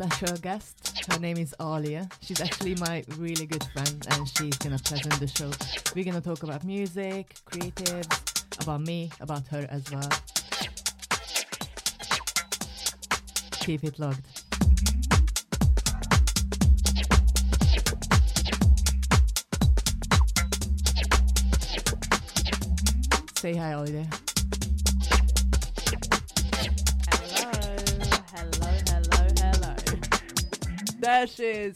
Special guest. Her name is Aaliyah. She's actually my really good friend and she's gonna present the show. We're gonna talk about music, creatives, about me, about her as well. Keep it logged. Say hi, Aaliyah. There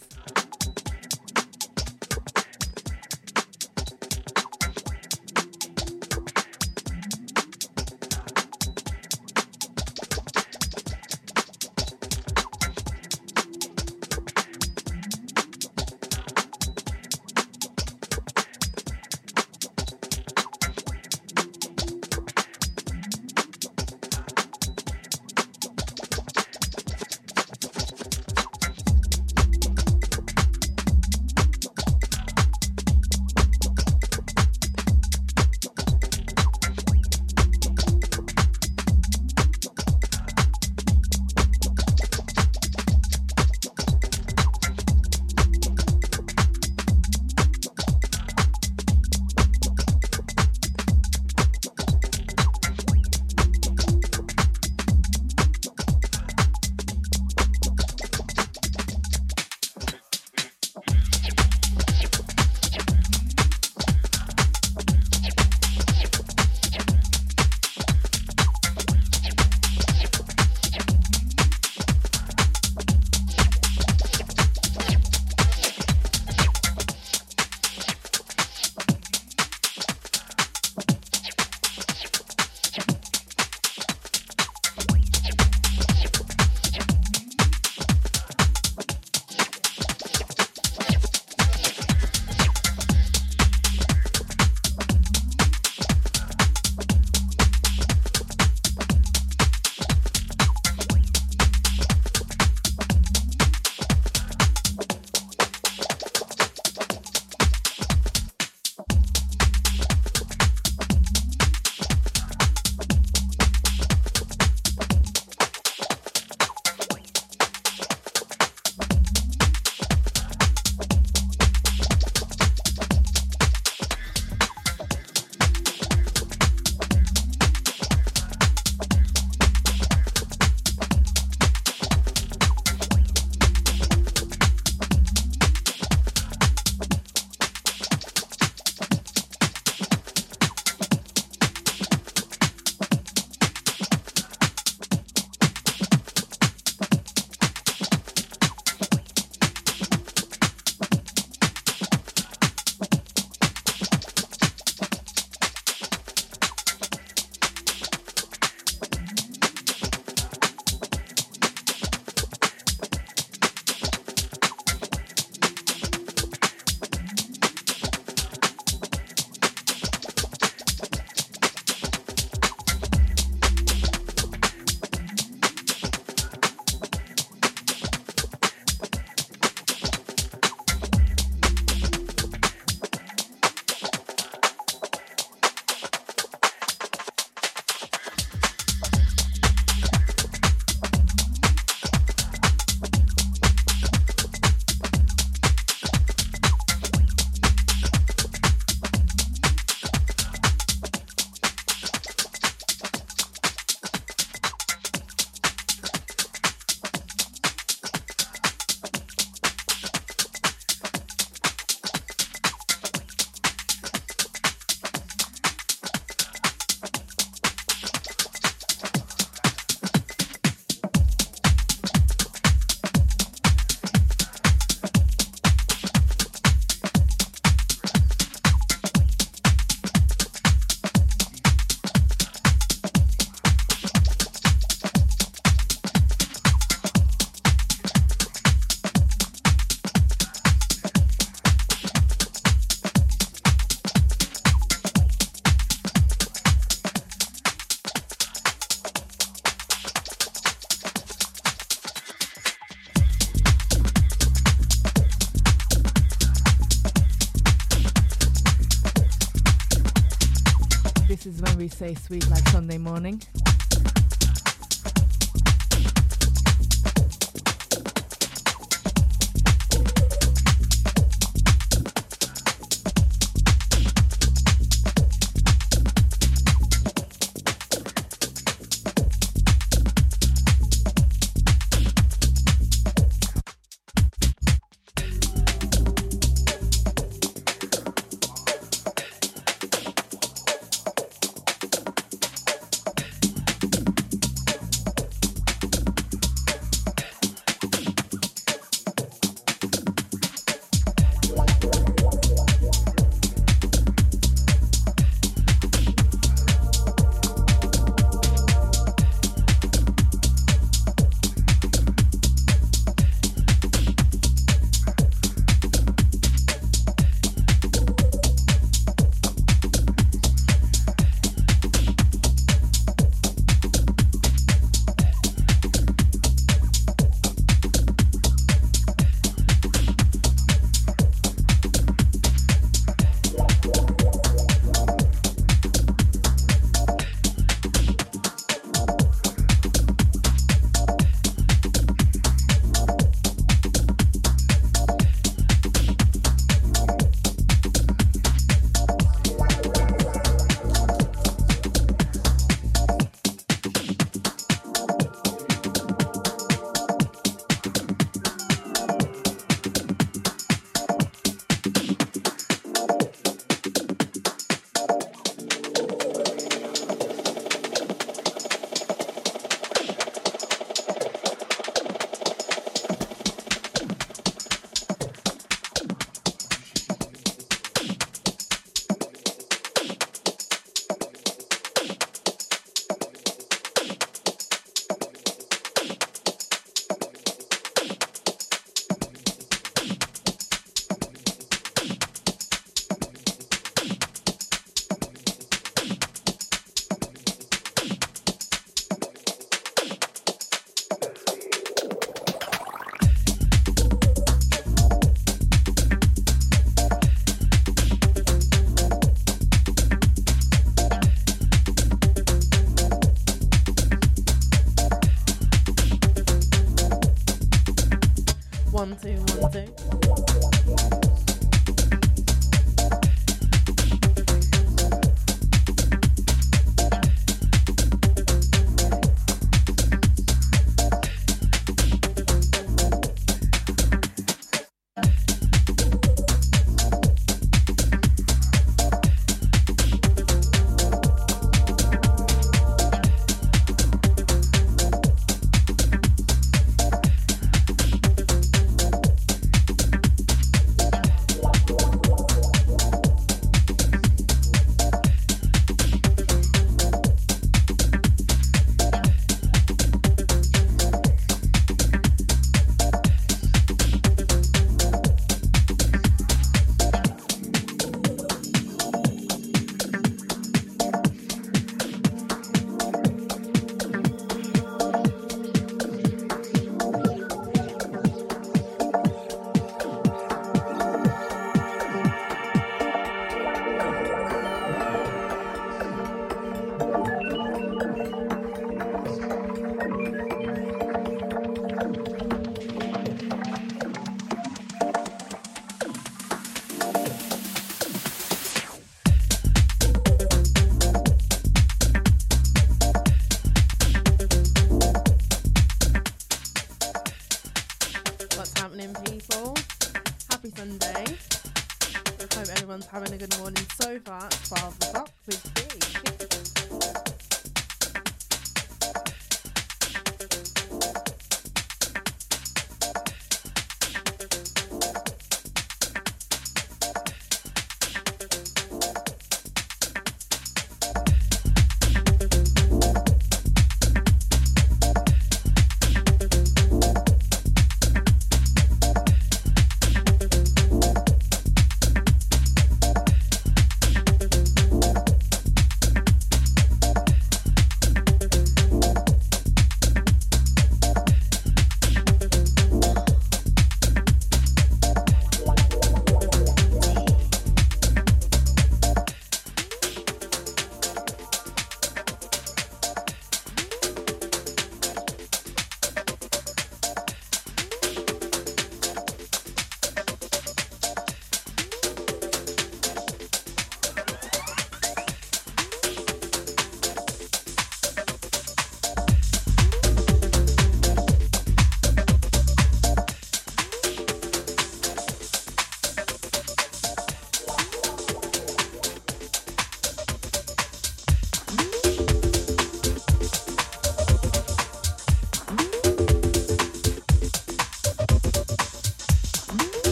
say sweet like Sunday morning.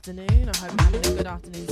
Afternoon. I hope you're having a good afternoon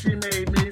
she made me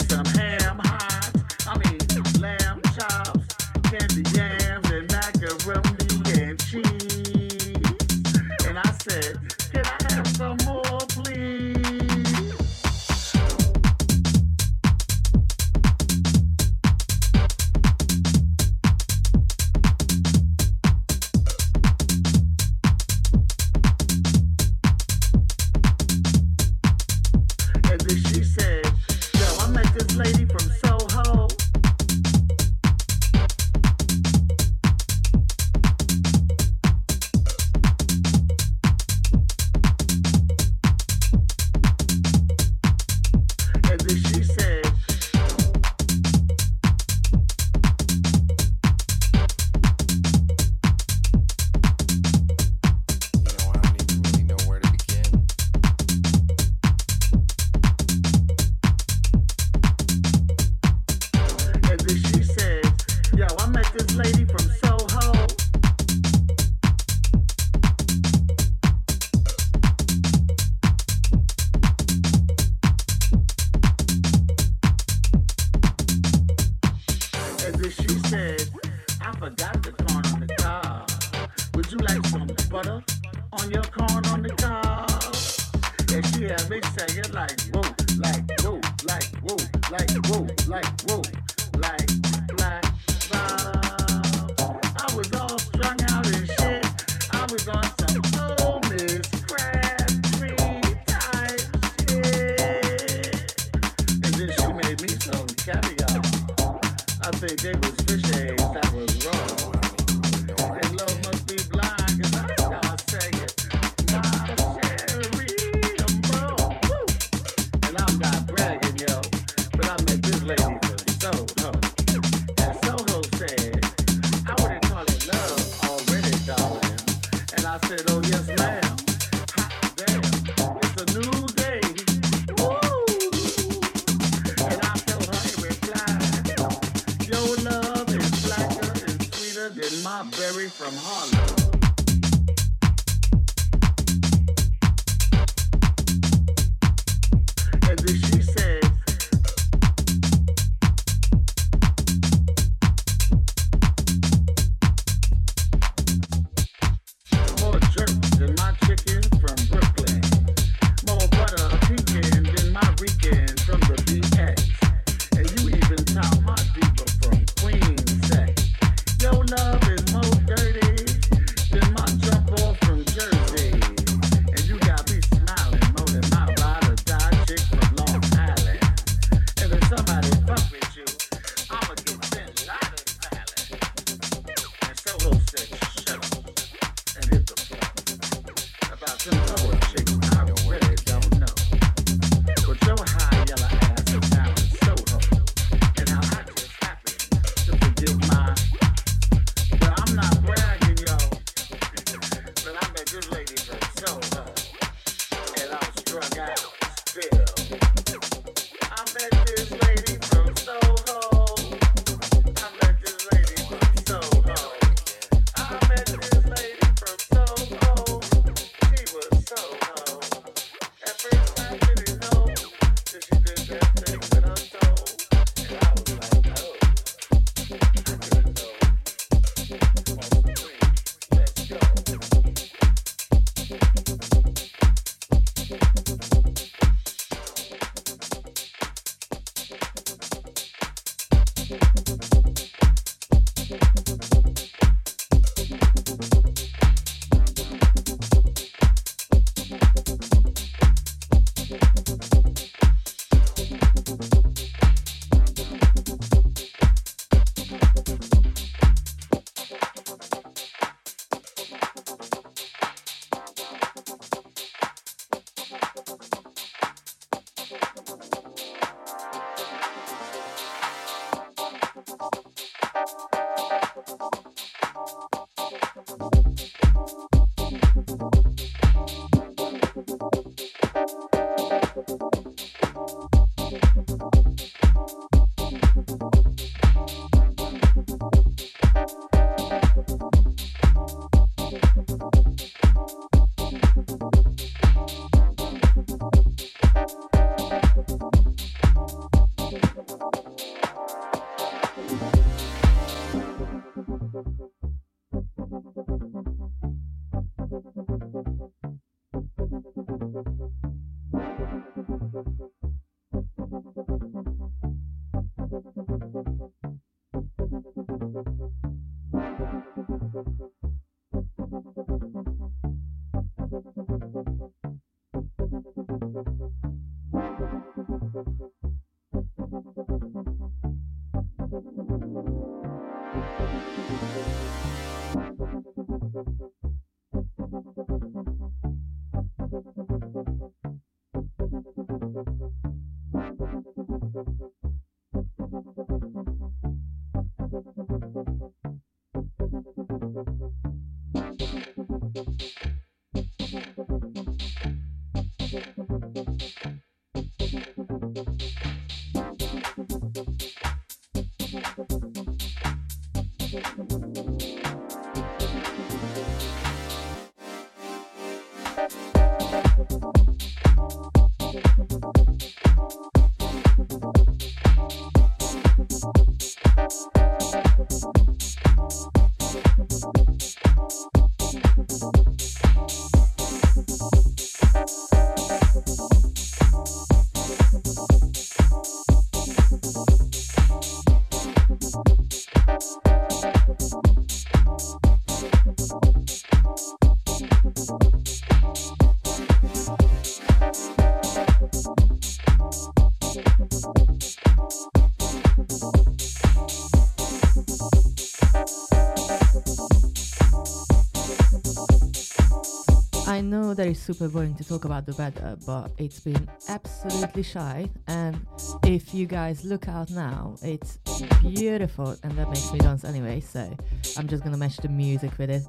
that is super boring to talk about the weather, but it's been absolutely shy. And if you guys look out now, it's beautiful, and that makes me dance anyway. So I'm just gonna match the music with it.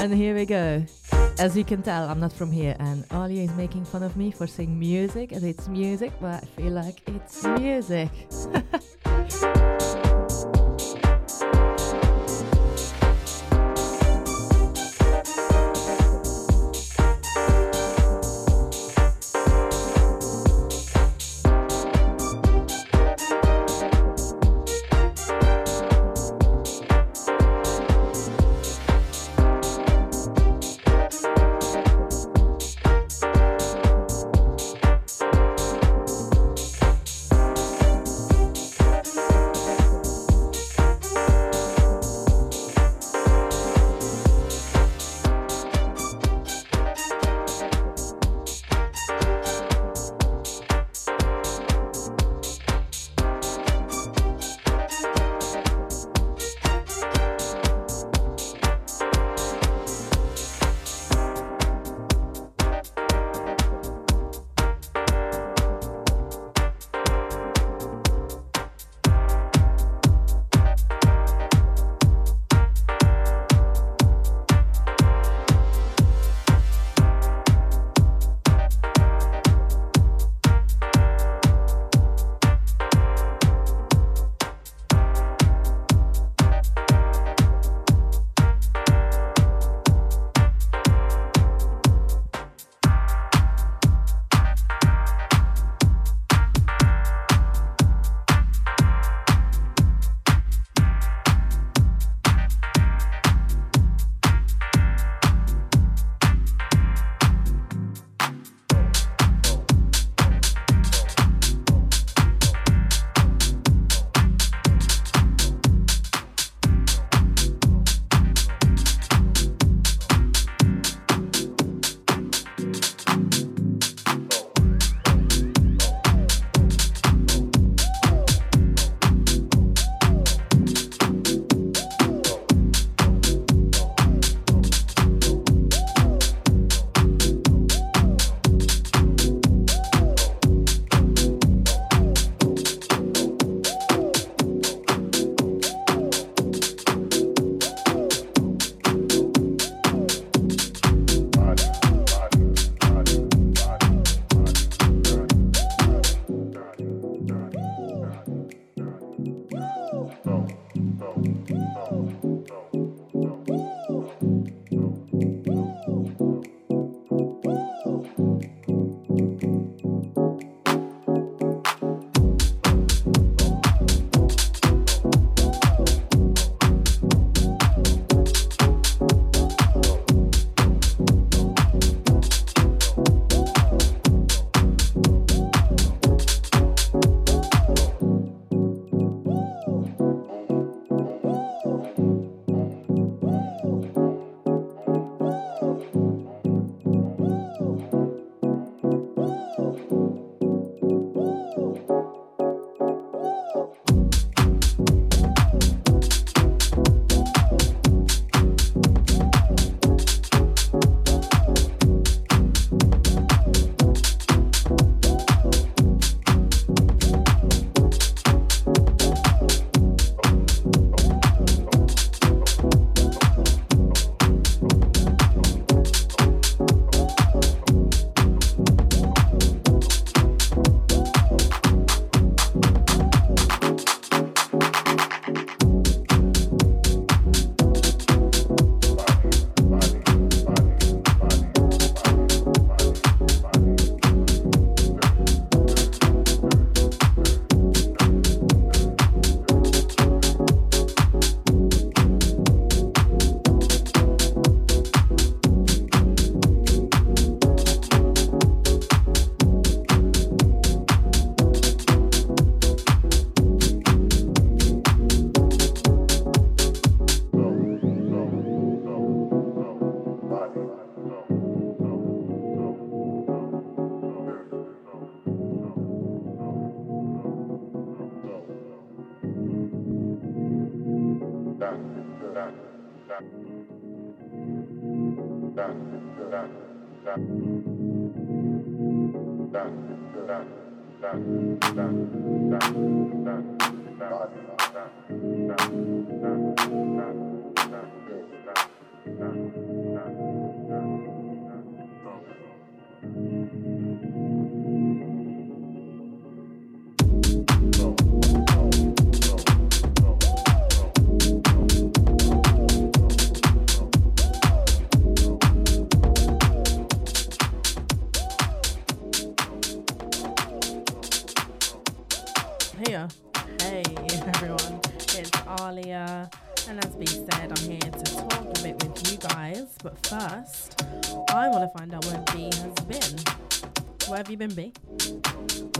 And here we go. as you can tell, I'm not from here, and Aaliyah is making fun of me for saying music as it's music, but I feel like it's music.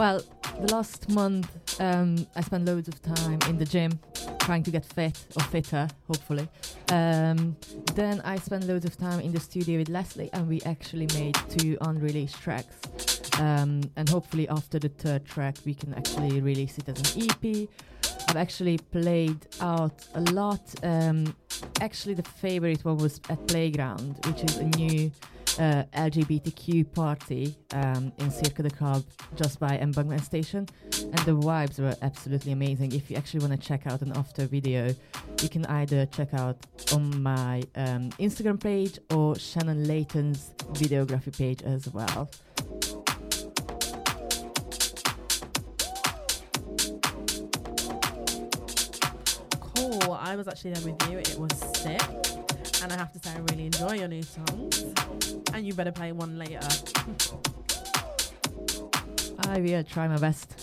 Well, the last month um, I spent loads of time in the gym trying to get fit or fitter, hopefully. Um, then I spent loads of time in the studio with Leslie, and we actually made two unreleased tracks. Um, and hopefully, after the third track, we can actually release it as an EP. I've actually played out a lot. Um, actually, the favorite one was at Playground, which is a new uh, LGBTQ party um, in Cirque de Cab just by Embankment Station, and the vibes were absolutely amazing. If you actually want to check out an after video, you can either check out on my um, Instagram page or Shannon Layton's videography page as well. Cool. I was actually there with you. It was sick. And I have to say, I really enjoy your new songs. And you better play one later. I will try my best.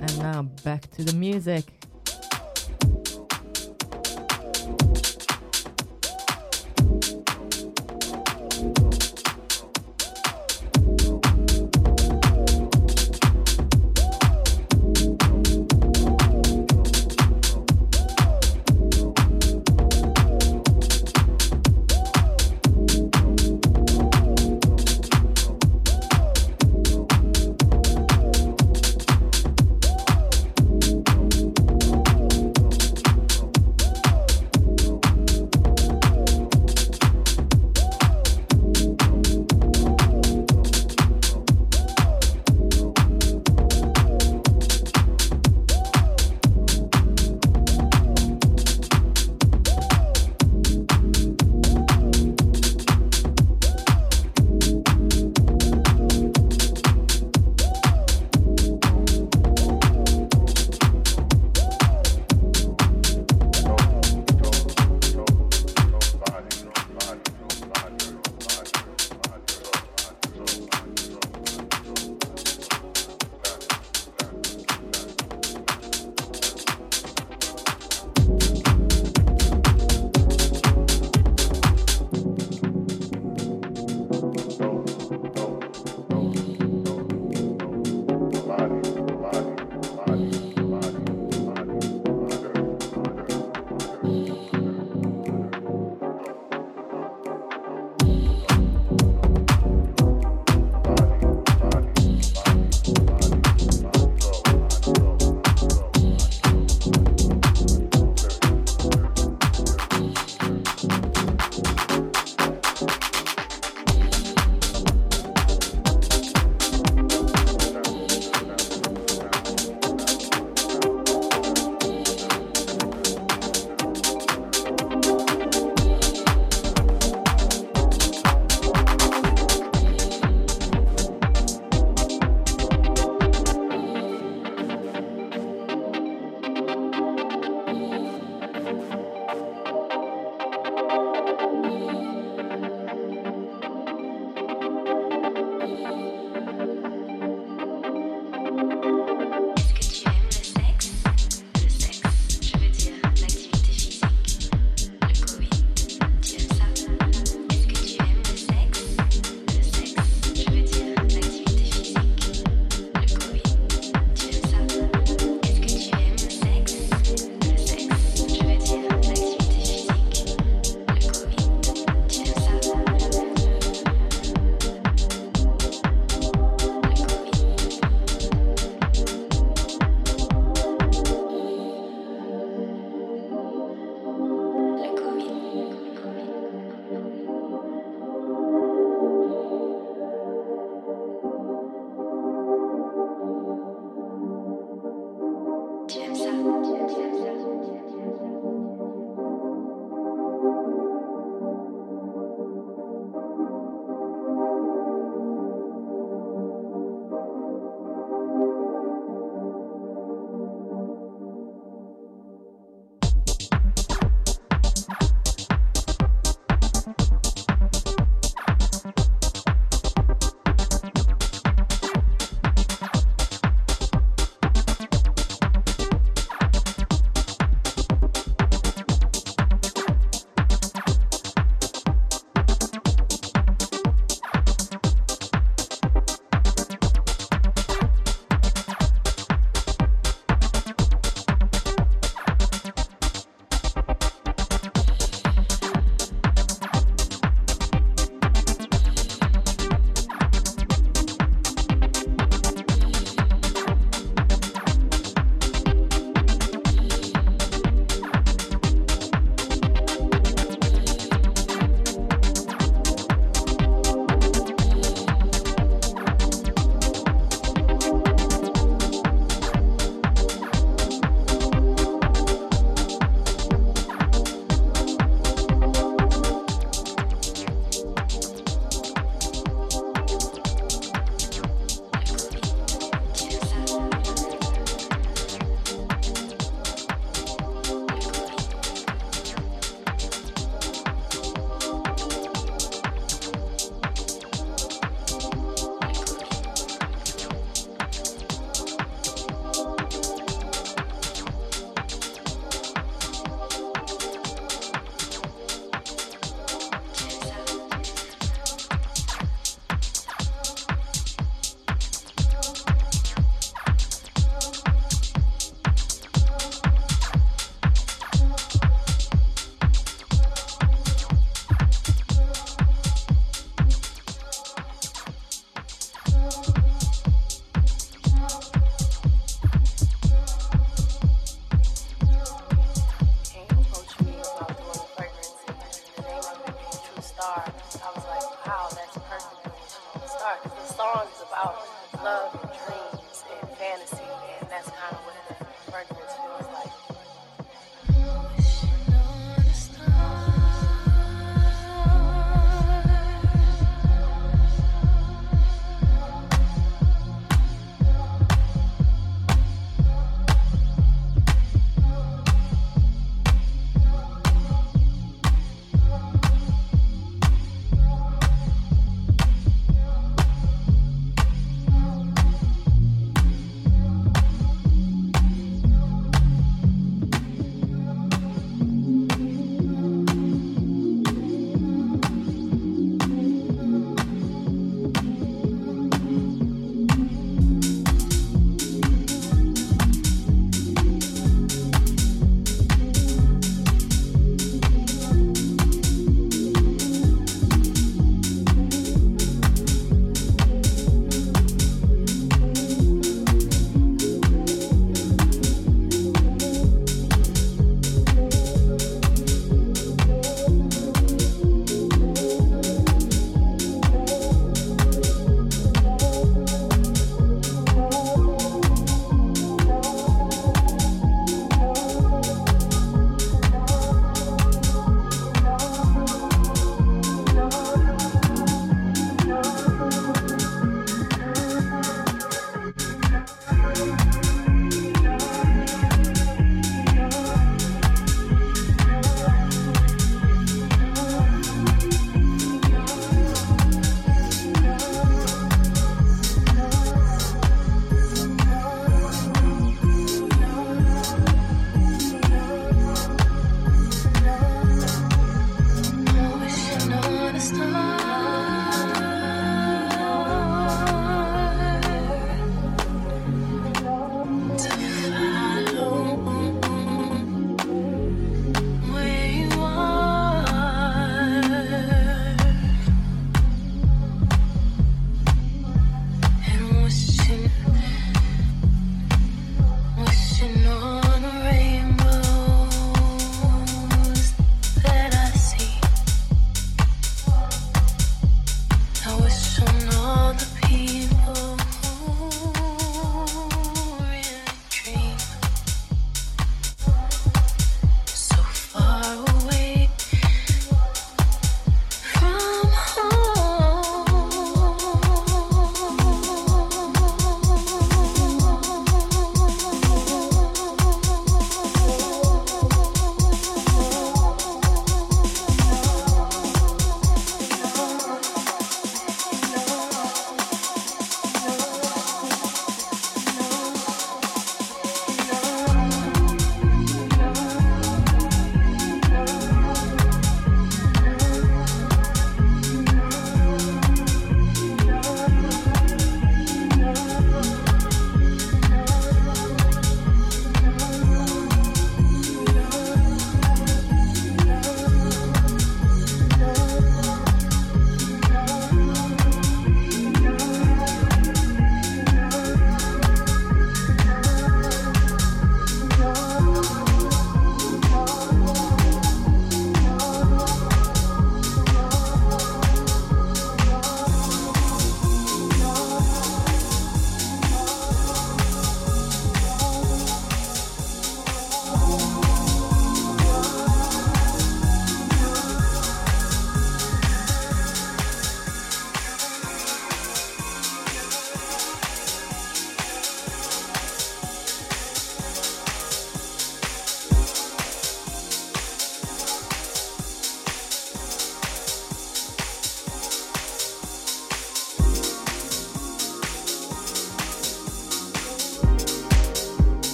And now back to the music.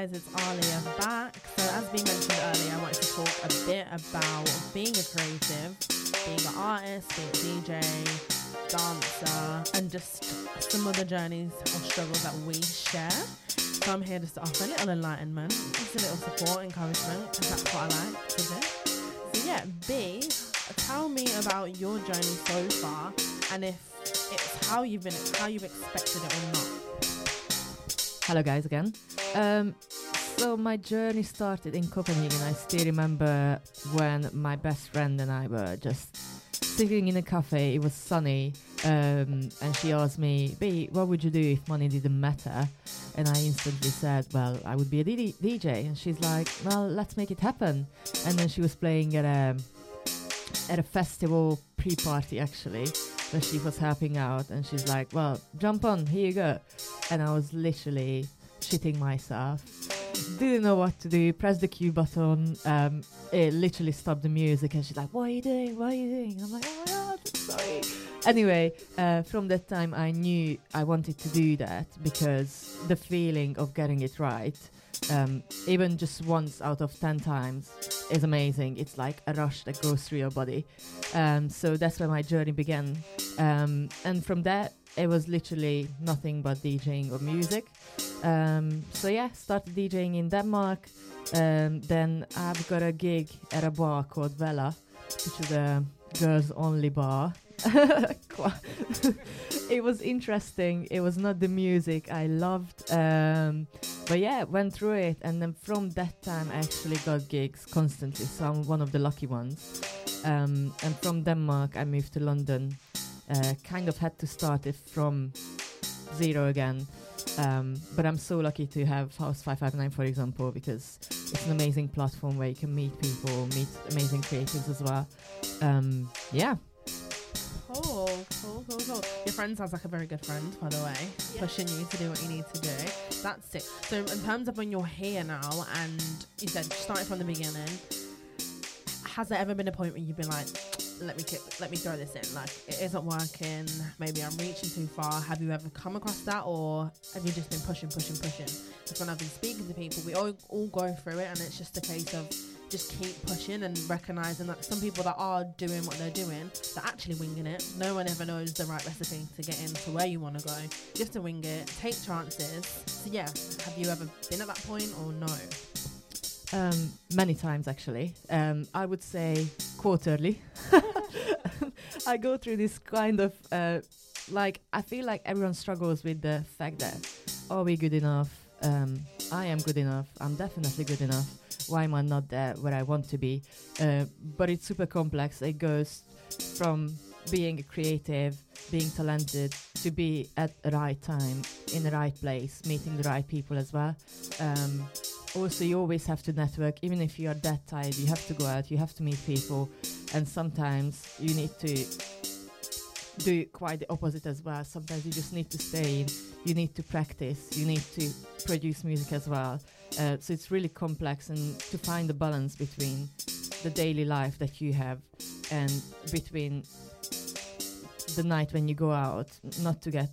Guys, it's Aaliyah back. So as we mentioned earlier, I wanted to talk a bit about being a creative, being an artist, being a DJ, dancer, and just some of the journeys or struggles that we share. So I'm here just to offer a little enlightenment, just a little support, encouragement, because that's what I like to do. So yeah, B, tell me about your journey so far, and if it's how you've been, how you've expected it or not. Hello, guys, again. Um, so my journey started in Copenhagen. I still remember when my best friend and I were just sitting in a cafe. It was sunny, um, and she asked me, "B, what would you do if money didn't matter?" And I instantly said, "Well, I would be a DJ." And she's like, "Well, let's make it happen." And then she was playing at a at a festival pre-party actually where she was helping out and she's like well jump on here you go and i was literally shitting myself didn't know what to do press the cue button um it literally stopped the music and she's like what are you doing what are you doing i'm like oh my god sorry anyway uh, from that time i knew i wanted to do that because the feeling of getting it right um, even just once out of 10 times is amazing. It's like a rush that goes through your body. Um, so that's where my journey began. Um, and from that, it was literally nothing but DJing or music. Um, so yeah, started DJing in Denmark. Um, then I've got a gig at a bar called Vela, which is a girls only bar. it was interesting. It was not the music I loved, um, but yeah, went through it, and then from that time, I actually got gigs constantly. So I'm one of the lucky ones. Um, and from Denmark, I moved to London. Uh, kind of had to start it from zero again. Um, but I'm so lucky to have House 559, for example, because it's an amazing platform where you can meet people, meet amazing creatives as well. Um, yeah, Cool, cool, cool, cool. Your friend sounds like a very good friend, by the way, Yeah. pushing you to do what you need to do. That's it. So, in terms of when you're here now, and you said starting from the beginning, has there ever been a point when you've been like, "Let me ki- let me throw this in. Like it isn't working. Maybe I'm reaching too far." Have you ever come across that, or have you just been pushing, pushing, pushing? Because when I've been speaking to people, we all all go through it, and it's just a case of just keep pushing and recognizing that some people that are doing what they're doing, they're actually winging it. No one ever knows the right recipe to get into where you want to go. You have to wing it, take chances. So yeah, have you ever been at that point or no? Um, many times actually. Um, I would say quarterly. I go through this kind of uh, like I feel like everyone struggles with the fact that are we good enough? Um, I am good enough. I'm definitely good enough. Why am I not there where I want to be? Uh, but it's super complex. It goes from being creative, being talented, to be at the right time, in the right place, meeting the right people as well. Um, also you always have to network. Even if you are that tired you have to go out you have to meet people. And sometimes you need to do quite the opposite as well. Sometimes you just need to stay in. You need to practice. You need to produce music as well. Uh, so it's really complex and to find the balance between the daily life that you have and between the night when you go out not to get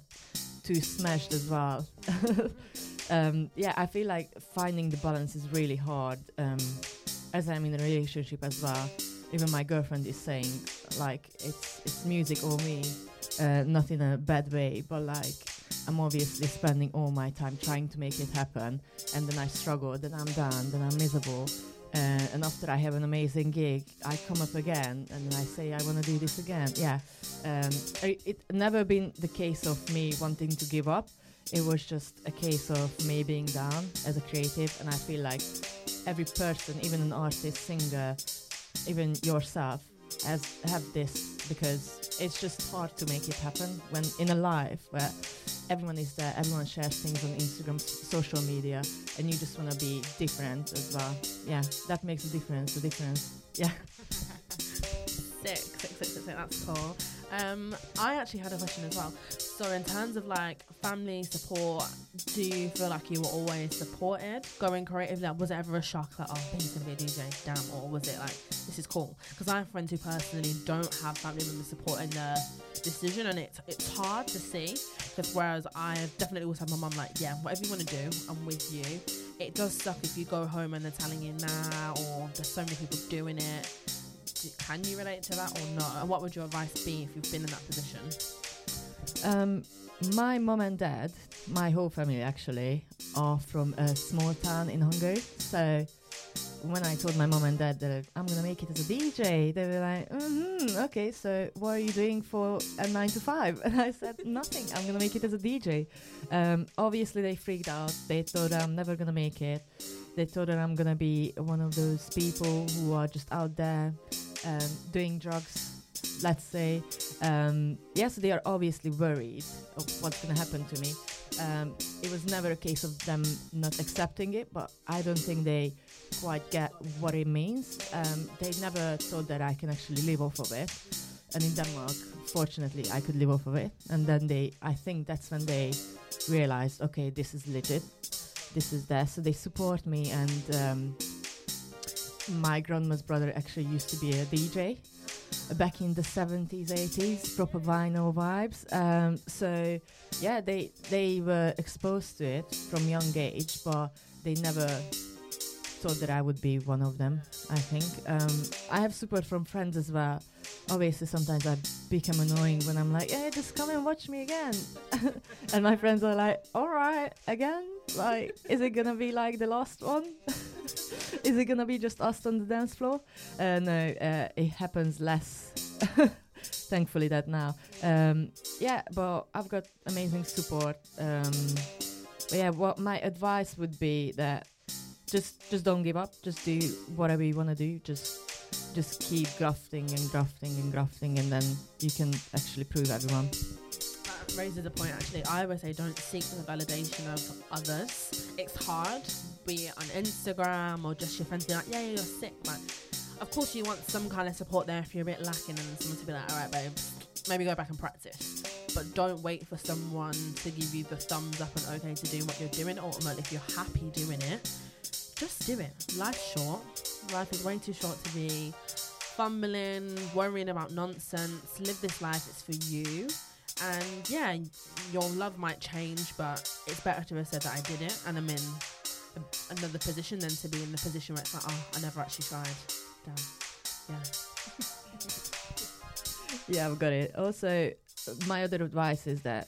too smashed as well um, yeah, I feel like finding the balance is really hard. Um, as I'm in a relationship as well, even my girlfriend is saying like it's it's music or me, uh, not in a bad way, but like I'm obviously spending all my time trying to make it happen, and then I struggle, then I'm done, then I'm miserable. Uh, and after I have an amazing gig, I come up again and I say I want to do this again. Yeah, um, I, it never been the case of me wanting to give up it was just a case of me being down as a creative and i feel like every person even an artist singer even yourself has have this because it's just hard to make it happen when in a life where everyone is there everyone shares things on instagram social media and you just want to be different as well yeah that makes a difference the difference yeah Sick, sick, sick, sick, sick. That's cool. Um, I actually had a question as well. So, in terms of like family support, do you feel like you were always supported going creative? Like, was it ever a shock that oh, he's gonna be a DJ, damn, or was it like this is cool? Because I have friends who personally don't have family members supporting their decision, and it's it's hard to see. Because whereas I definitely always have my mum like, yeah, whatever you want to do, I'm with you. it does suck if you go home and they're telling you nah, or there's so many people doing it. Can you relate to that or not? And what would your advice be if you've been in that position? Um, my mom and dad, my whole family actually, are from a small town in Hungary. So when I told my mom and dad that I'm gonna make it as a DJ, they were like, mm-hmm, "Okay, so what are you doing for a nine to five? And I said, "Nothing. I'm gonna make it as a DJ." Um, obviously, they freaked out. They thought I'm never gonna make it. They thought that I'm gonna be one of those people who are just out there um, doing drugs. Let's say, um, yes, they are obviously worried of what's gonna happen to me. Um, it was never a case of them not accepting it, but I don't think they quite get what it means. Um, they never thought that I can actually live off of it. And in Denmark, fortunately, I could live off of it. And then they, I think that's when they realized, okay, this is legit. This is there. So they support me. And um, my grandma's brother actually used to be a DJ back in the 70s 80s proper vinyl vibes um, so yeah they they were exposed to it from young age but they never thought that I would be one of them. I think um, I have support from friends as well. Obviously, sometimes I become annoying when I'm like, yeah just come and watch me again," and my friends are like, "All right, again? Like, is it gonna be like the last one? is it gonna be just us on the dance floor?" Uh, no, uh, it happens less. Thankfully, that now. Um, yeah, but I've got amazing support. Um, yeah, what my advice would be that just just don't give up. Just do whatever you want to do. Just just keep grafting and grafting and grafting, and then you can actually prove everyone. Raises a point. Actually, I would say don't seek the validation of others. It's hard, be it on Instagram or just your friends being like, "Yeah, yeah you're sick." Like, of course, you want some kind of support there if you're a bit lacking, and someone to be like, "All right, babe, maybe go back and practice." But don't wait for someone to give you the thumbs up and okay to do what you're doing. Ultimately, if you're happy doing it, just do it. Life's short. Life is way too short to be fumbling, worrying about nonsense. Live this life, it's for you. And yeah, your love might change, but it's better to have said that I did it and I'm in a, another position than to be in the position where it's like, oh, I never actually tried. Damn. Yeah. yeah, I've got it. Also, my other advice is that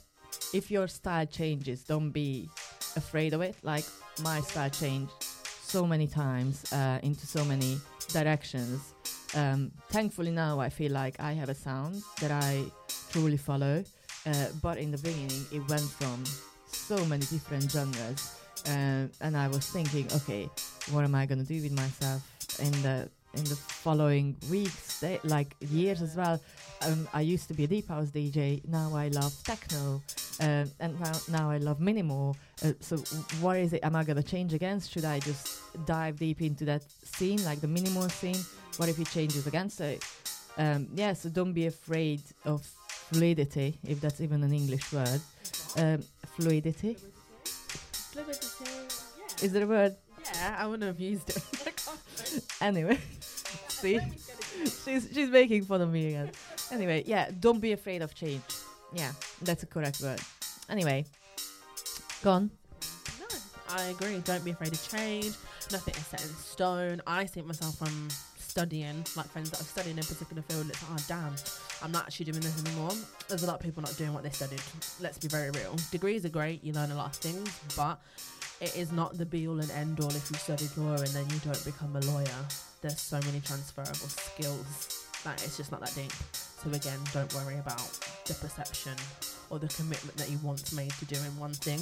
if your style changes, don't be afraid of it. Like my style changed so many times uh, into so many directions. Um, thankfully, now I feel like I have a sound that I truly follow. Uh, but in the beginning, it went from so many different genres, uh, and I was thinking, okay, what am I gonna do with myself in the in the following weeks, they, like years as well. Um, I used to be a deep house DJ. Now I love techno, uh, and now now I love minimal. Uh, so what is it? Am I gonna change again? Should I just dive deep into that scene, like the minimal scene? What if it changes again? So um, yeah, so don't be afraid of fluidity, if that's even an English word. Um, fluidity. Fluidity. Yeah. Is there a word? Yeah, I wouldn't have used it. Anyway, see, she's she's making fun of me again. Anyway, yeah, don't be afraid of change. Yeah, that's a correct word. Anyway, gone. No, I agree. Don't be afraid of change. Nothing is set in stone. I see myself from studying, like friends that have studied in a particular field. It's like, oh damn, I'm not actually doing this anymore. There's a lot of people not doing what they studied. Let's be very real. Degrees are great. You learn a lot of things, but it is not the be all and end all if you studied law and then you don't become a lawyer. There's so many transferable skills that it's just not that deep. So again, don't worry about the perception or the commitment that you once made to doing one thing.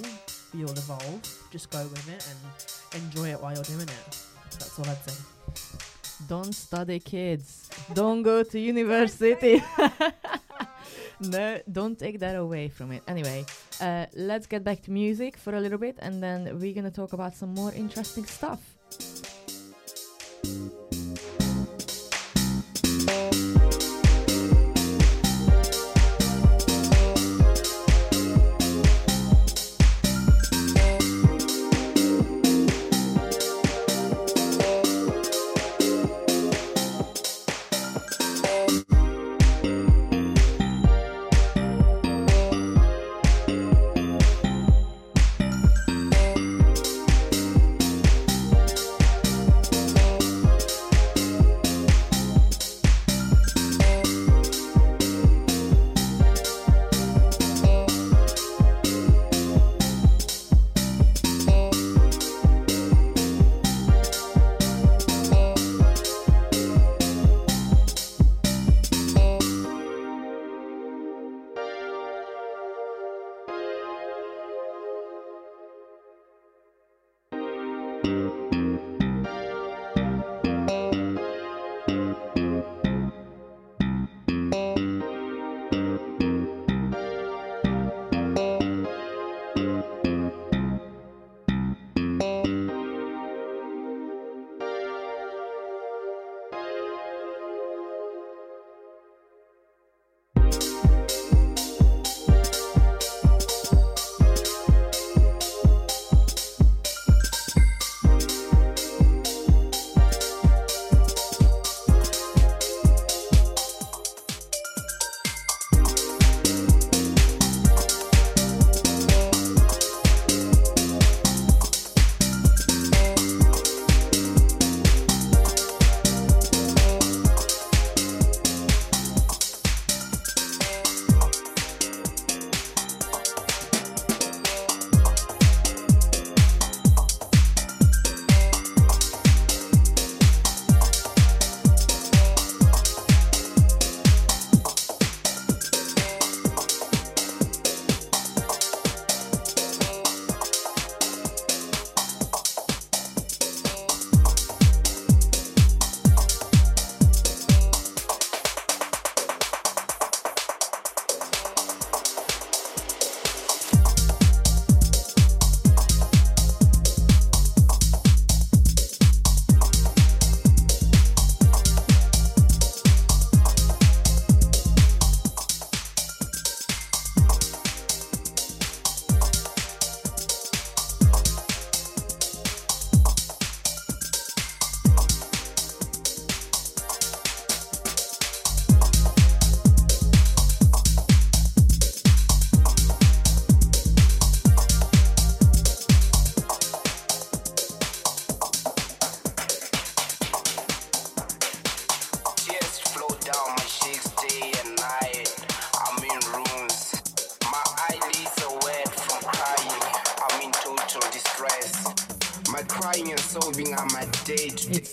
You'll evolve. Just go with it and enjoy it while you're doing it. That's all I'd say. Don't study, kids. Don't go to university. no, don't take that away from it. Anyway, uh, let's get back to music for a little bit, and then we're gonna talk about some more interesting stuff.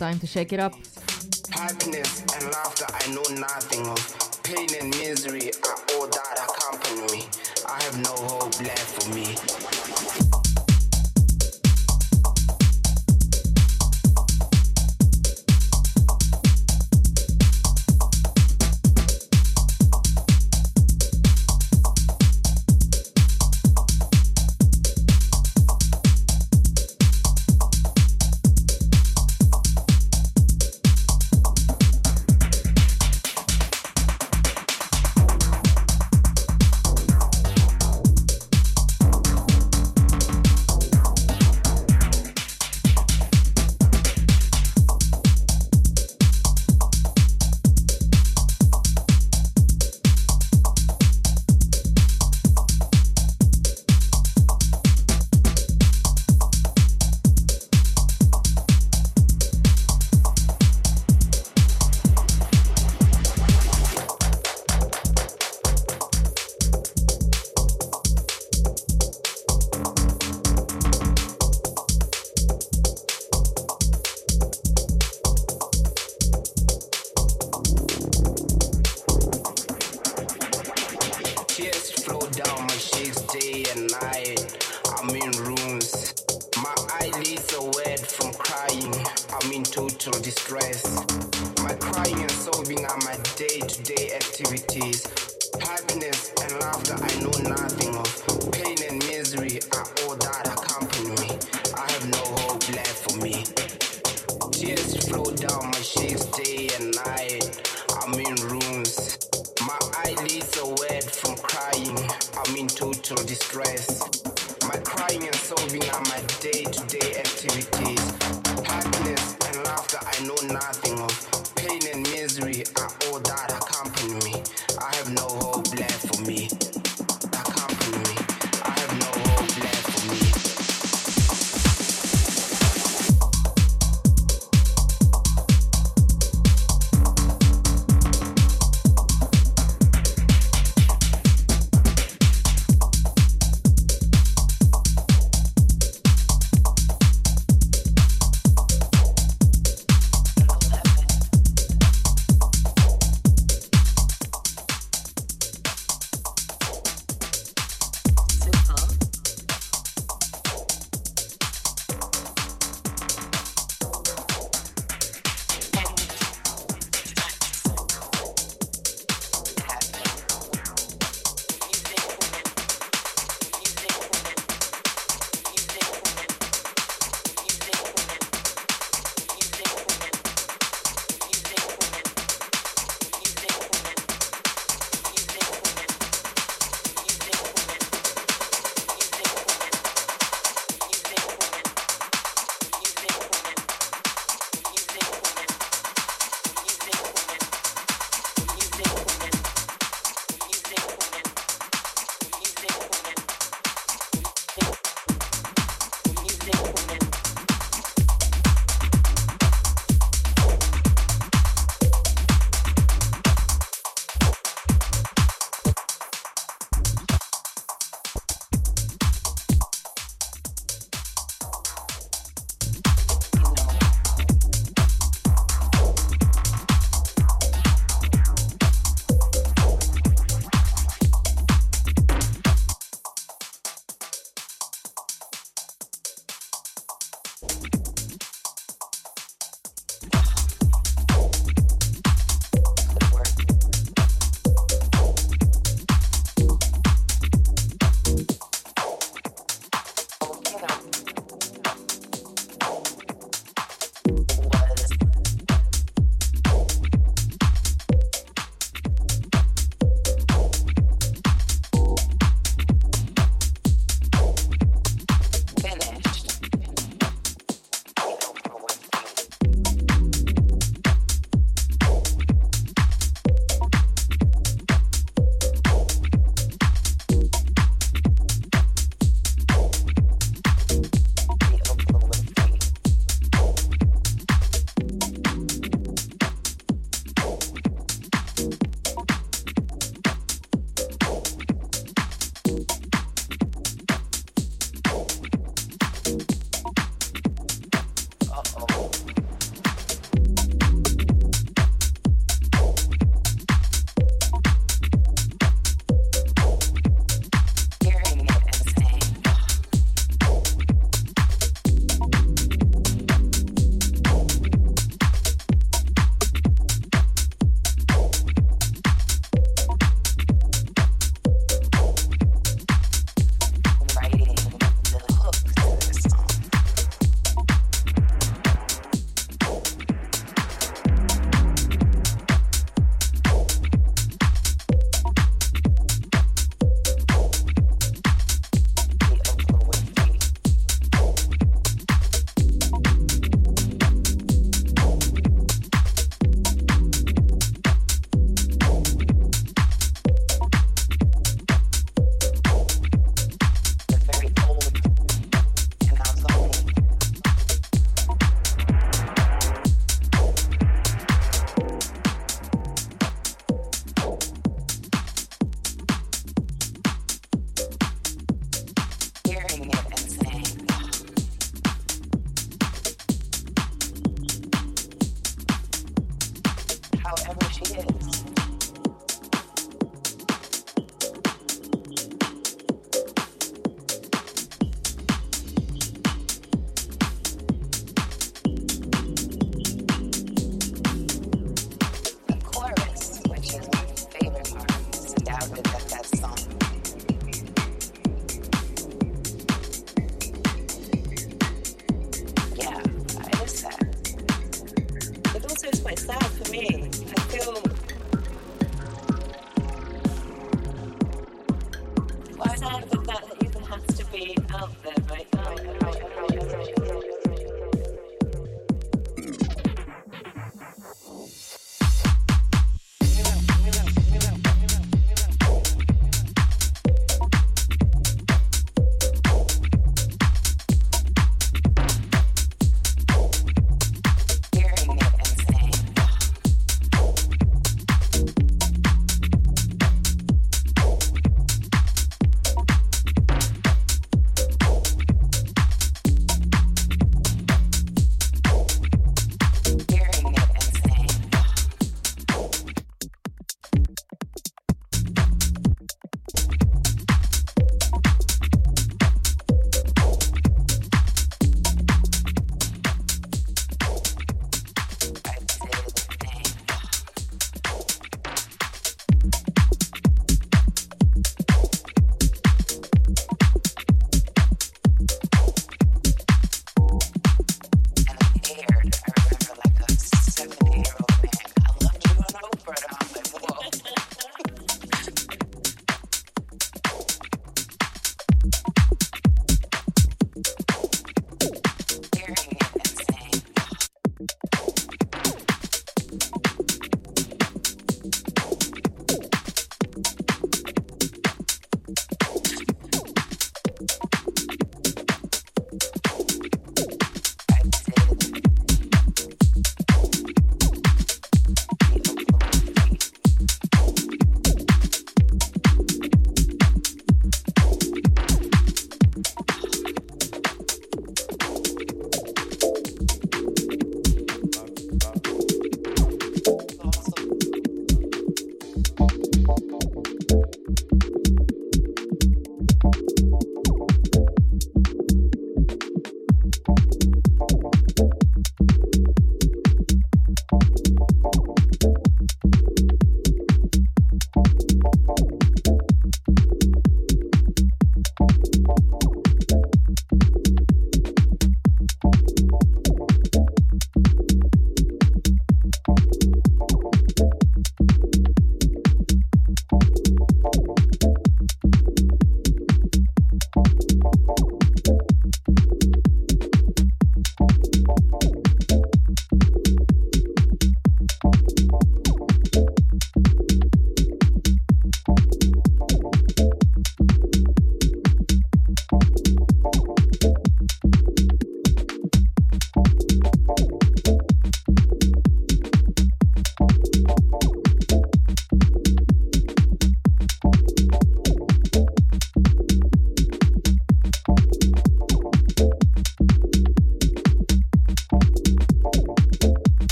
Time to shake it up. Happiness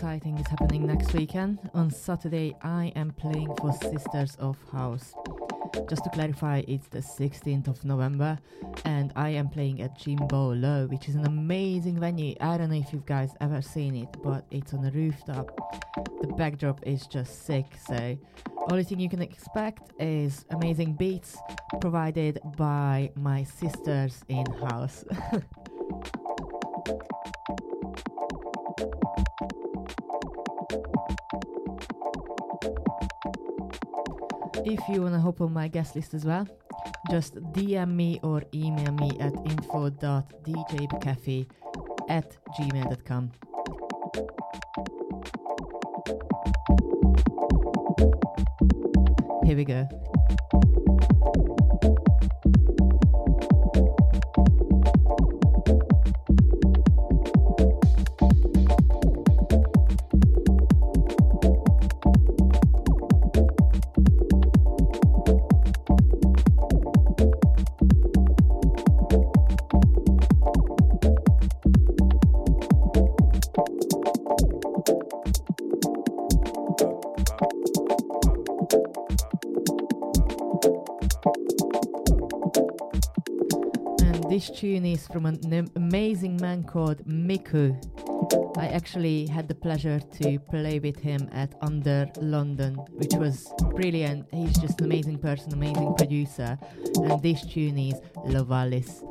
exciting is happening next weekend. On Saturday, I am playing for Sisters of House. Just to clarify, it's the 16th of November, and I am playing at Jimbo Low, which is an amazing venue. I don't know if you guys ever seen it, but it's on a rooftop. The backdrop is just sick, so only thing you can expect is amazing beats provided by my sisters in house. If you wanna hop on my guest list as well, just DM me or email me at info.djbekefi at gmail.com. Here we go. Is from an amazing man called Miku. I actually had the pleasure to play with him at Under London, which was brilliant. He's just an amazing person, amazing producer, and this tune is Lovalis.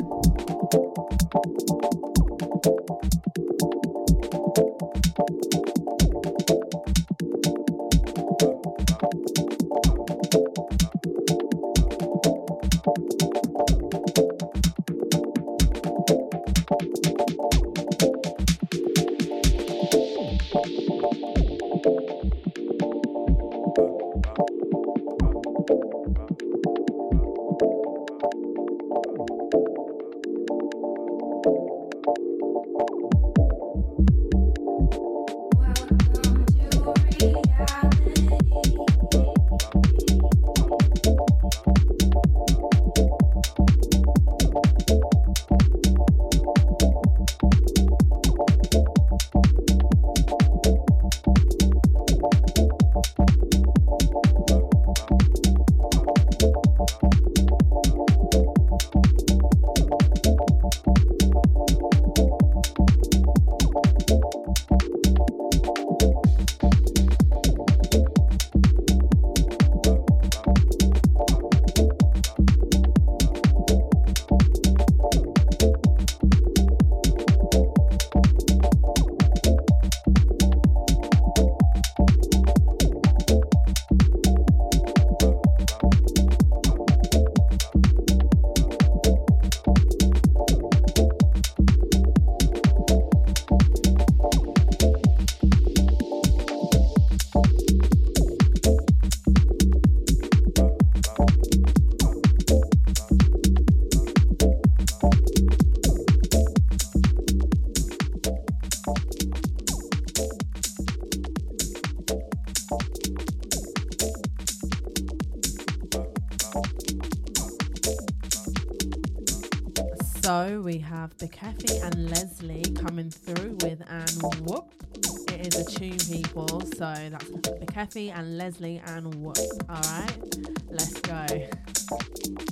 Kathy and Leslie coming through with and whoop. It is a tune, people. So that's the Kathy and Leslie and whoop. All right, let's go.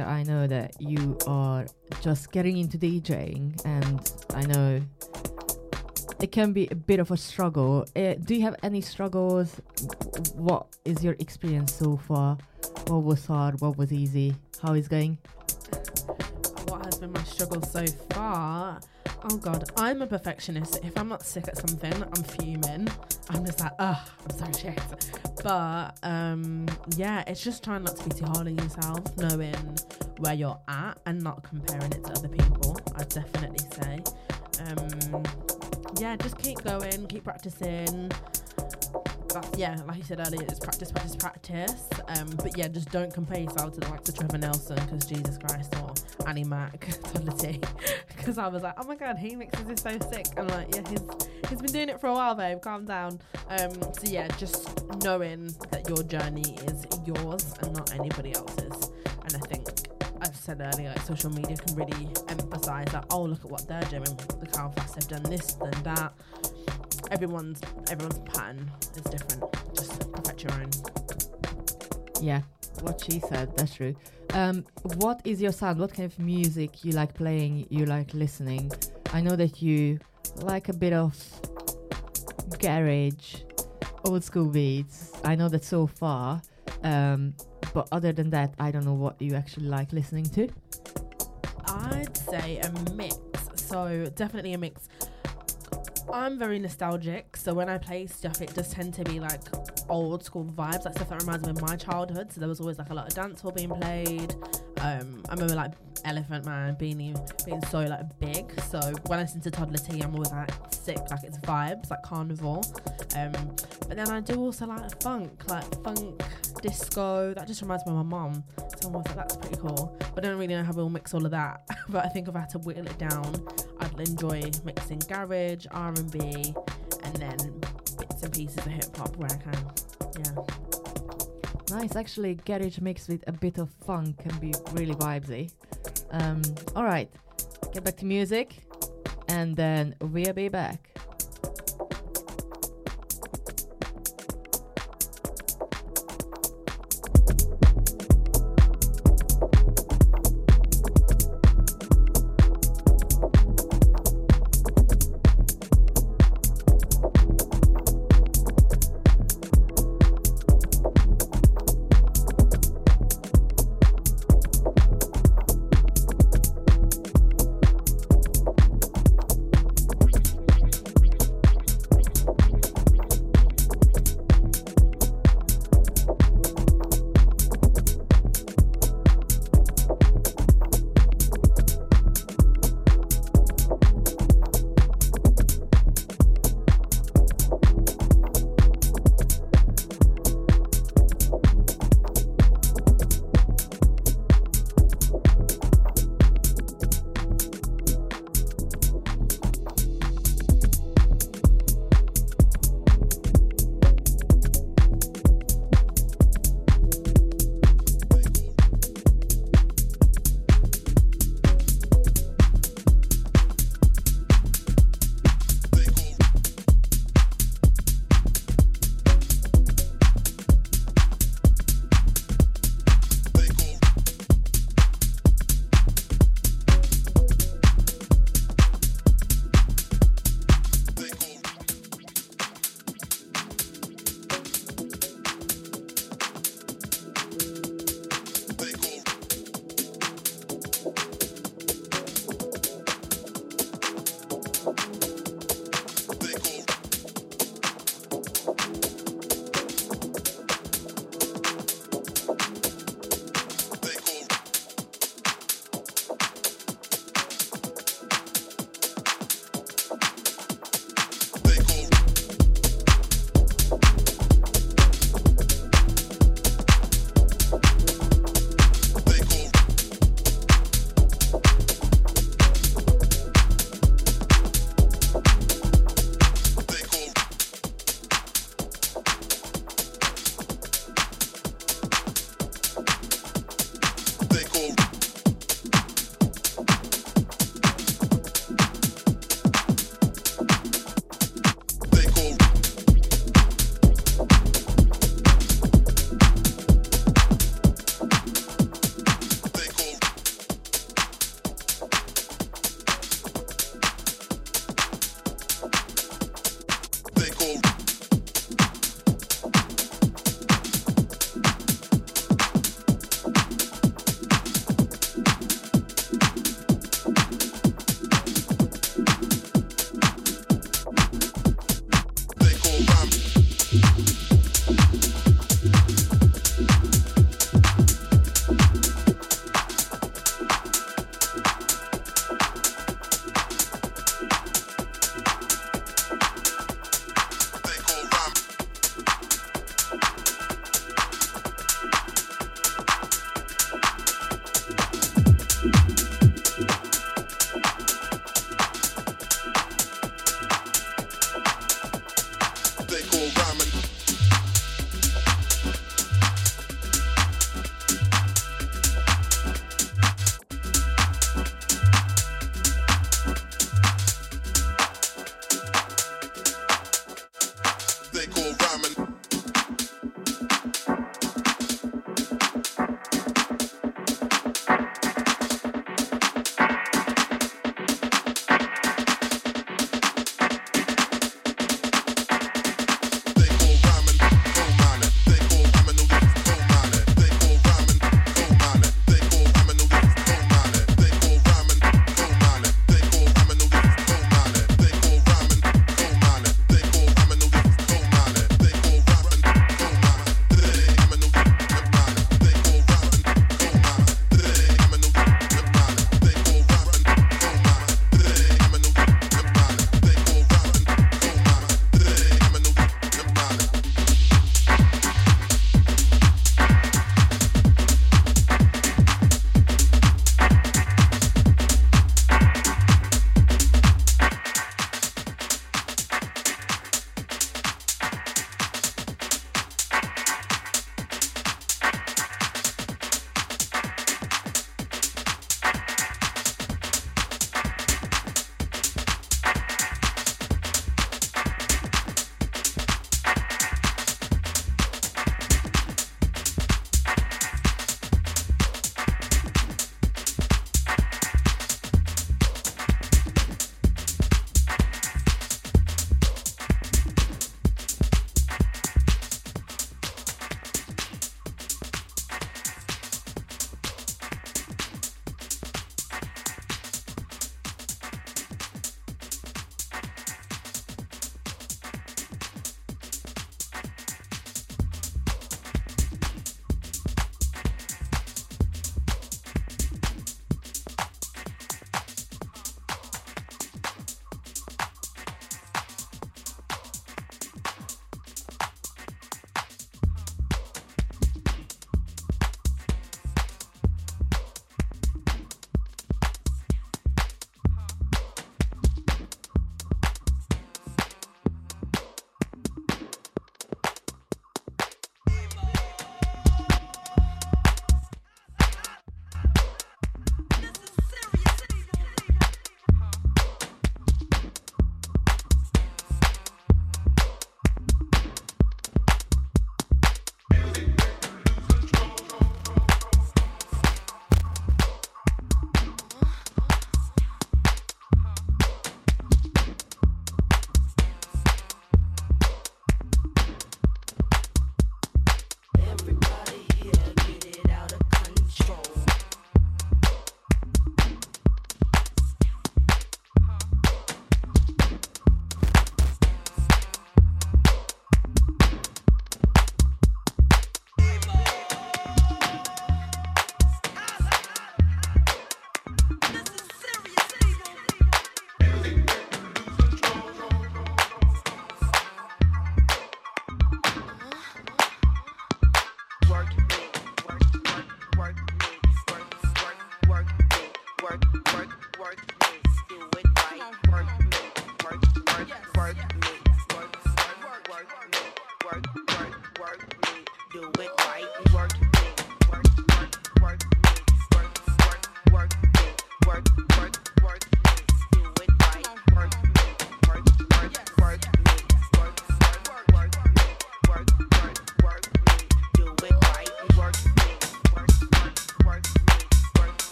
I know that you are just getting into DJing, and I know it can be a bit of a struggle. Uh, do you have any struggles? What is your experience so far? What was hard? What was easy? How is going? What has been my struggle so far? Oh god, I'm a perfectionist. If I'm not sick at something, I'm fuming. I'm just like, ugh, I'm so shit. But um, yeah, it's just trying not to be too hard on yourself, knowing where you're at and not comparing it to other people. I'd definitely say. Um, yeah, just keep going, keep practicing. That's, yeah, like you said earlier, it's practice, practice, practice. Um, but yeah, just don't compare yourself to the likes of Trevor Nelson because Jesus Christ or Annie Mac, Toddla T. Because I was like, oh my god, he mixes this so sick. I'm like, yeah, he's he's been doing it for a while, babe. Calm down. Um, so yeah, just knowing that your journey is yours and not anybody else's. And I think I've said earlier, like social media can really emphasize that. Oh, look at what they're doing. Look how fast they've done this, then that. Everyone's everyone's pattern is different. Just perfect your own. Yeah, what she said, that's true. Um, what is your sound? What kind of music you like playing? You like listening? I know that you like a bit of garage, old school beats. I know that so far. Um, but other than that, I don't know what you actually like listening to. I'd say a mix. So definitely a mix. I'm very nostalgic, so when I play stuff, it does tend to be like old school vibes, like stuff that reminds me of my childhood. So there was always like a lot of dancehall being played. Um, I remember like Elephant Man being being so like big. So when I listen to Toddla T, I'm always like sick, like it's vibes, like carnival. Um, but then I do also like funk, like funk, disco. That just reminds me of my mom. So I'm always like, that's pretty cool. But I don't really know how we'll mix all of that. but I think if I had to whittle it down, I'd enjoy mixing garage, R&B, and then bits and pieces of hip hop where I can. Yeah. Nice, actually, garage mixed with a bit of funk can be really vibesy. Um, all right, get back to music, and then we'll be back.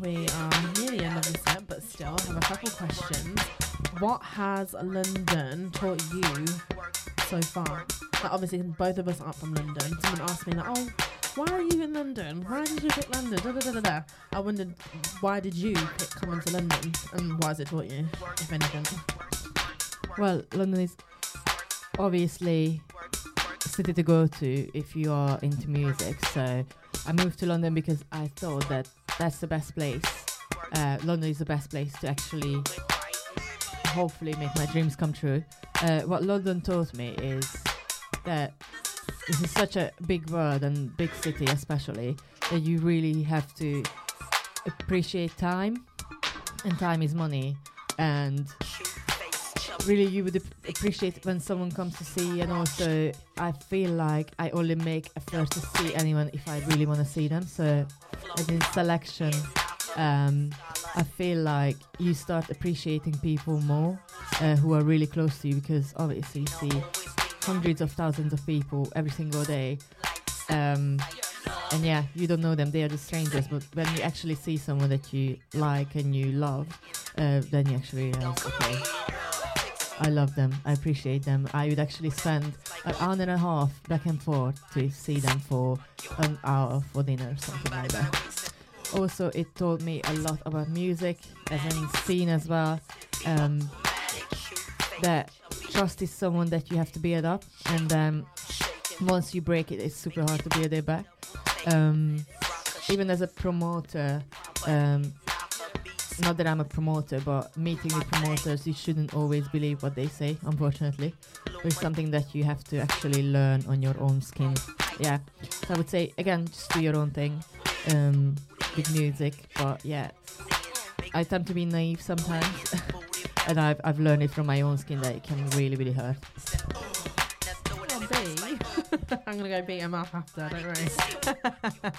We are near the end of the set, but still have a couple questions. What has London taught you so far? Like obviously, both of us aren't from London. Someone asked me like, "Oh, why are you in London? Why did you pick London?" Da, da, da, da. I wondered, why did you pick coming to London, and what has it taught you, if anything? Well, London is obviously a city to go to if you are into music. So I moved to London because I thought that that's the best place. Uh, London is the best place to actually hopefully make my dreams come true. Uh, what London taught me is that this is such a big world and big city, especially that you really have to appreciate time, and time is money. And really you would ap- appreciate when someone comes to see and also i feel like i only make effort to see anyone if i really want to see them. So in selection um, i feel like you start appreciating people more uh, who are really close to you because obviously you see hundreds of thousands of people every single day. Um, and yeah you don't know them they are just strangers but when you actually see someone that you like and you love uh, then you actually realize okay I love them. I appreciate them. I would actually spend an hour and a half back and forth to see them for an hour for dinner, something like that. Also, it taught me a lot about music, as in scene as well. Um, that trust is someone that you have to build up, and then once you break it, it's super hard to build it back. Um, even as a promoter, um, not that I'm a promoter, but meeting with promoters, you shouldn't always believe what they say, unfortunately. It's something that you have to actually learn on your own skin. Yeah. So I would say, again, just do your own thing um, with music. But yeah, I tend to be naive sometimes. and I've, I've learned it from my own skin that it can really, really hurt. I'm gonna go beat him up after, don't worry.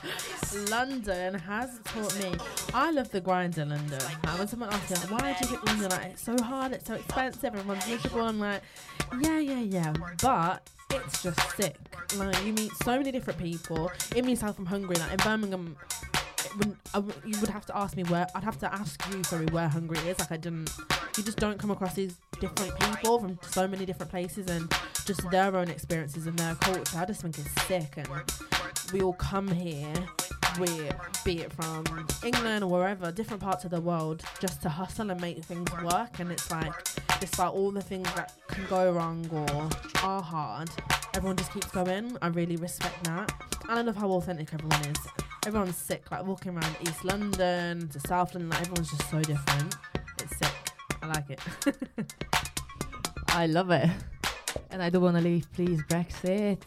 London has taught me. I love the grind in London. Like, when someone asks like, why do you pick London? Like, it's so hard, it's so expensive, everyone's miserable. I'm like, yeah, yeah, yeah. But it's just sick. Like, you meet so many different people. Even yourself from Hungary, like in Birmingham, you would have to ask me where. I'd have to ask you, sorry, where Hungary is. Like I didn't. You just don't come across these different people from so many different places and just their own experiences and their culture. I just think it's sick, and we all come here. We, be it from England or wherever, different parts of the world, just to hustle and make things work. And it's like, despite all the things that can go wrong or are hard, everyone just keeps going. I really respect that. And I love how authentic everyone is everyone's sick. Like walking around East London to South London, like everyone's just so different. It's sick. I like it. I love it. And I don't want to leave, please, Brexit.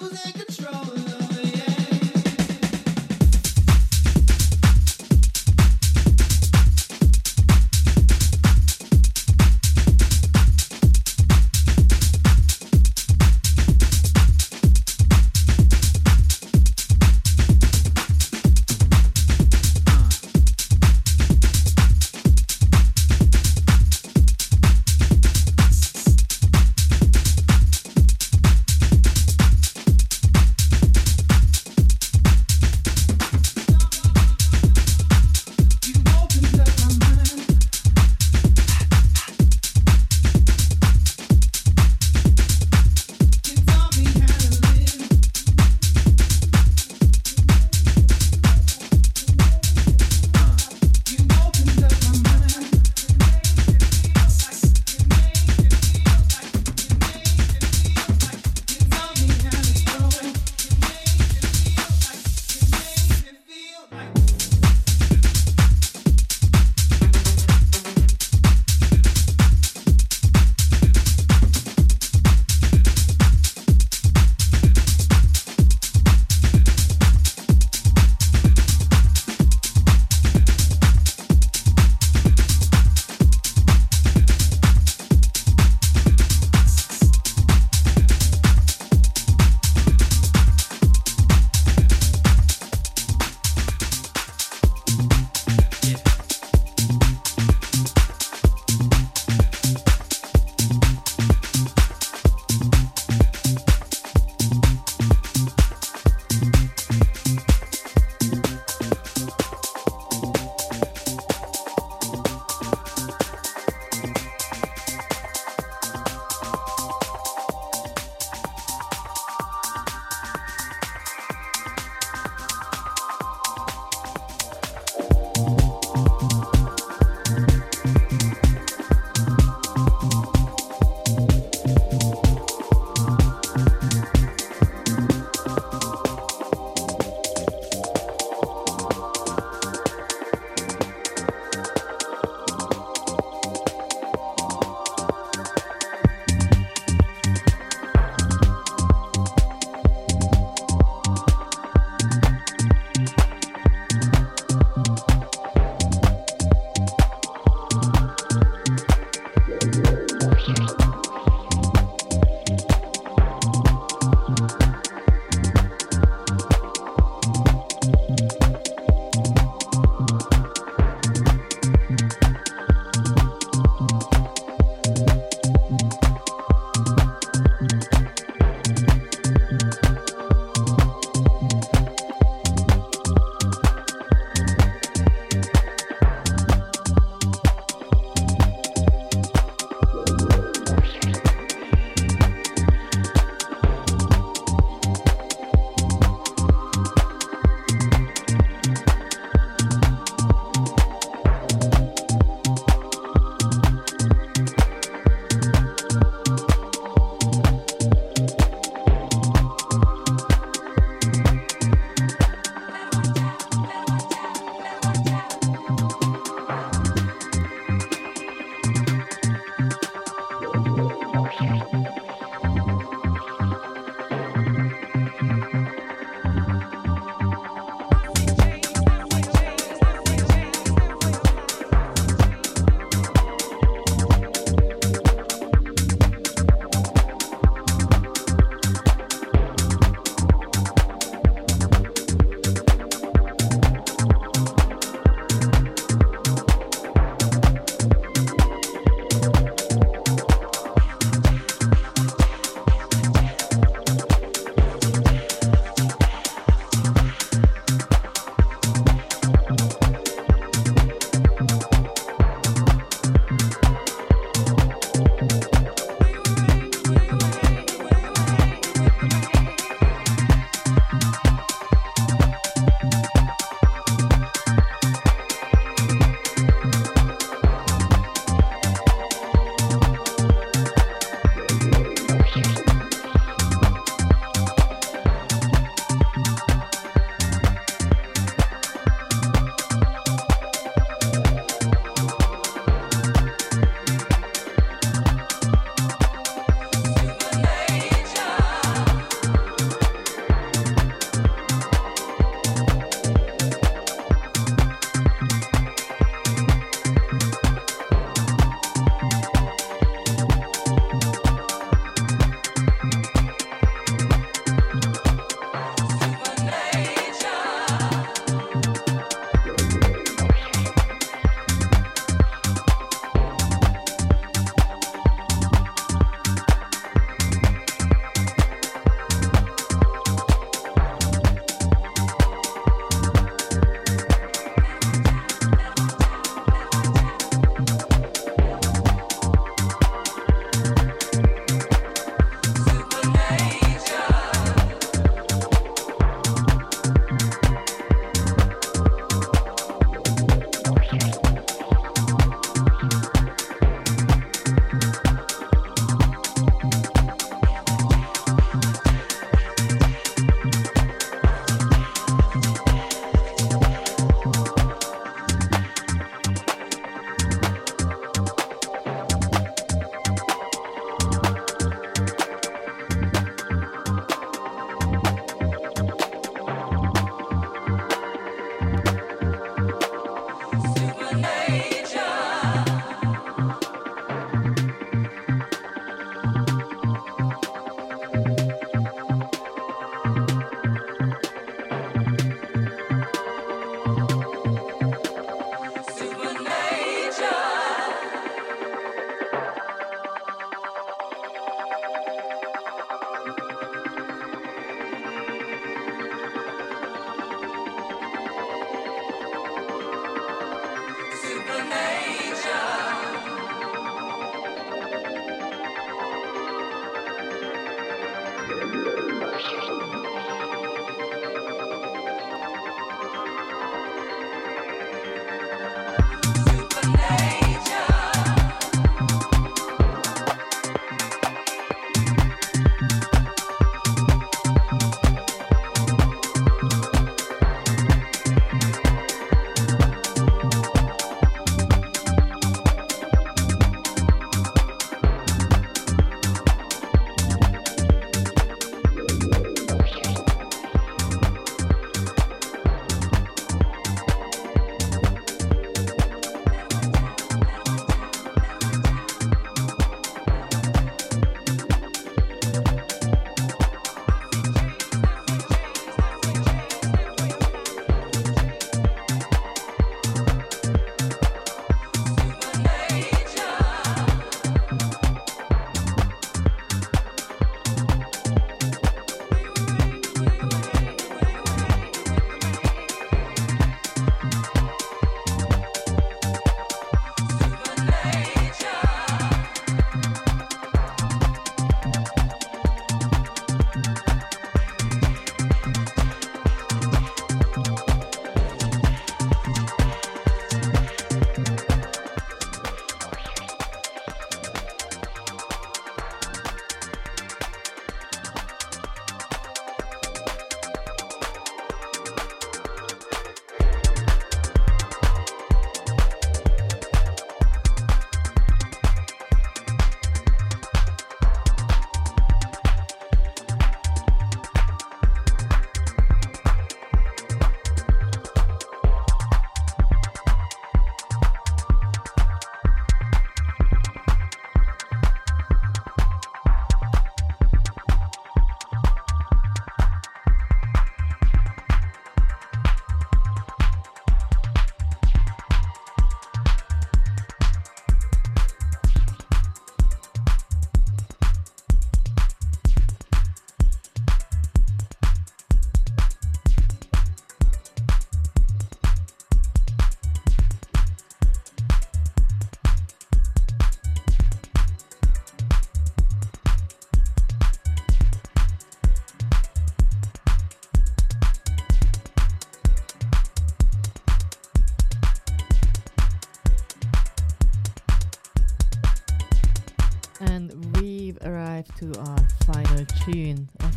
Losing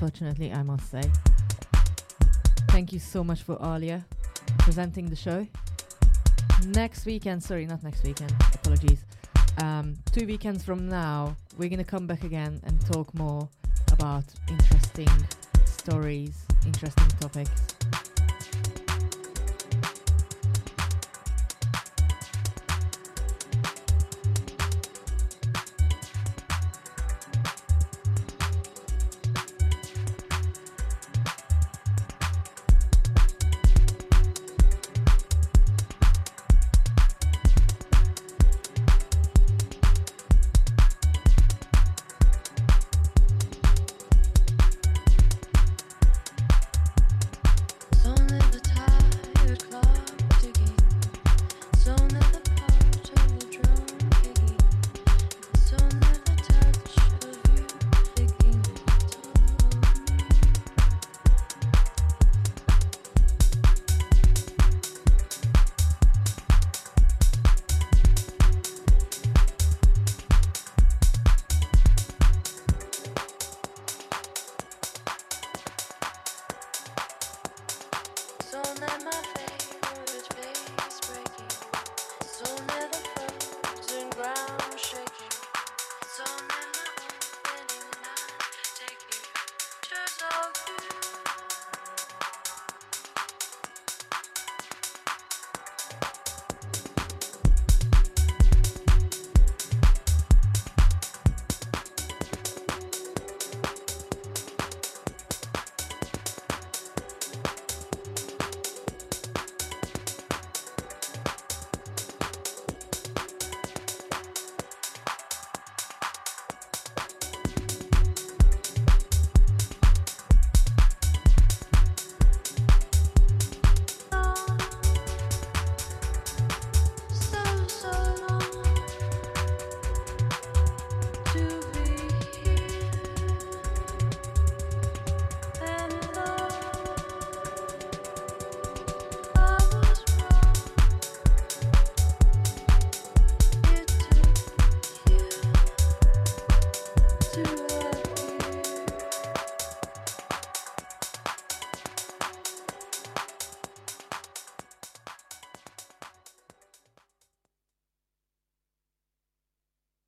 unfortunately, I must say. Thank you so much for Aaliyah presenting the show. Next weekend, sorry, not next weekend, apologies. Um, two weekends from now, we're gonna come back again and talk more about interesting stories, interesting topics.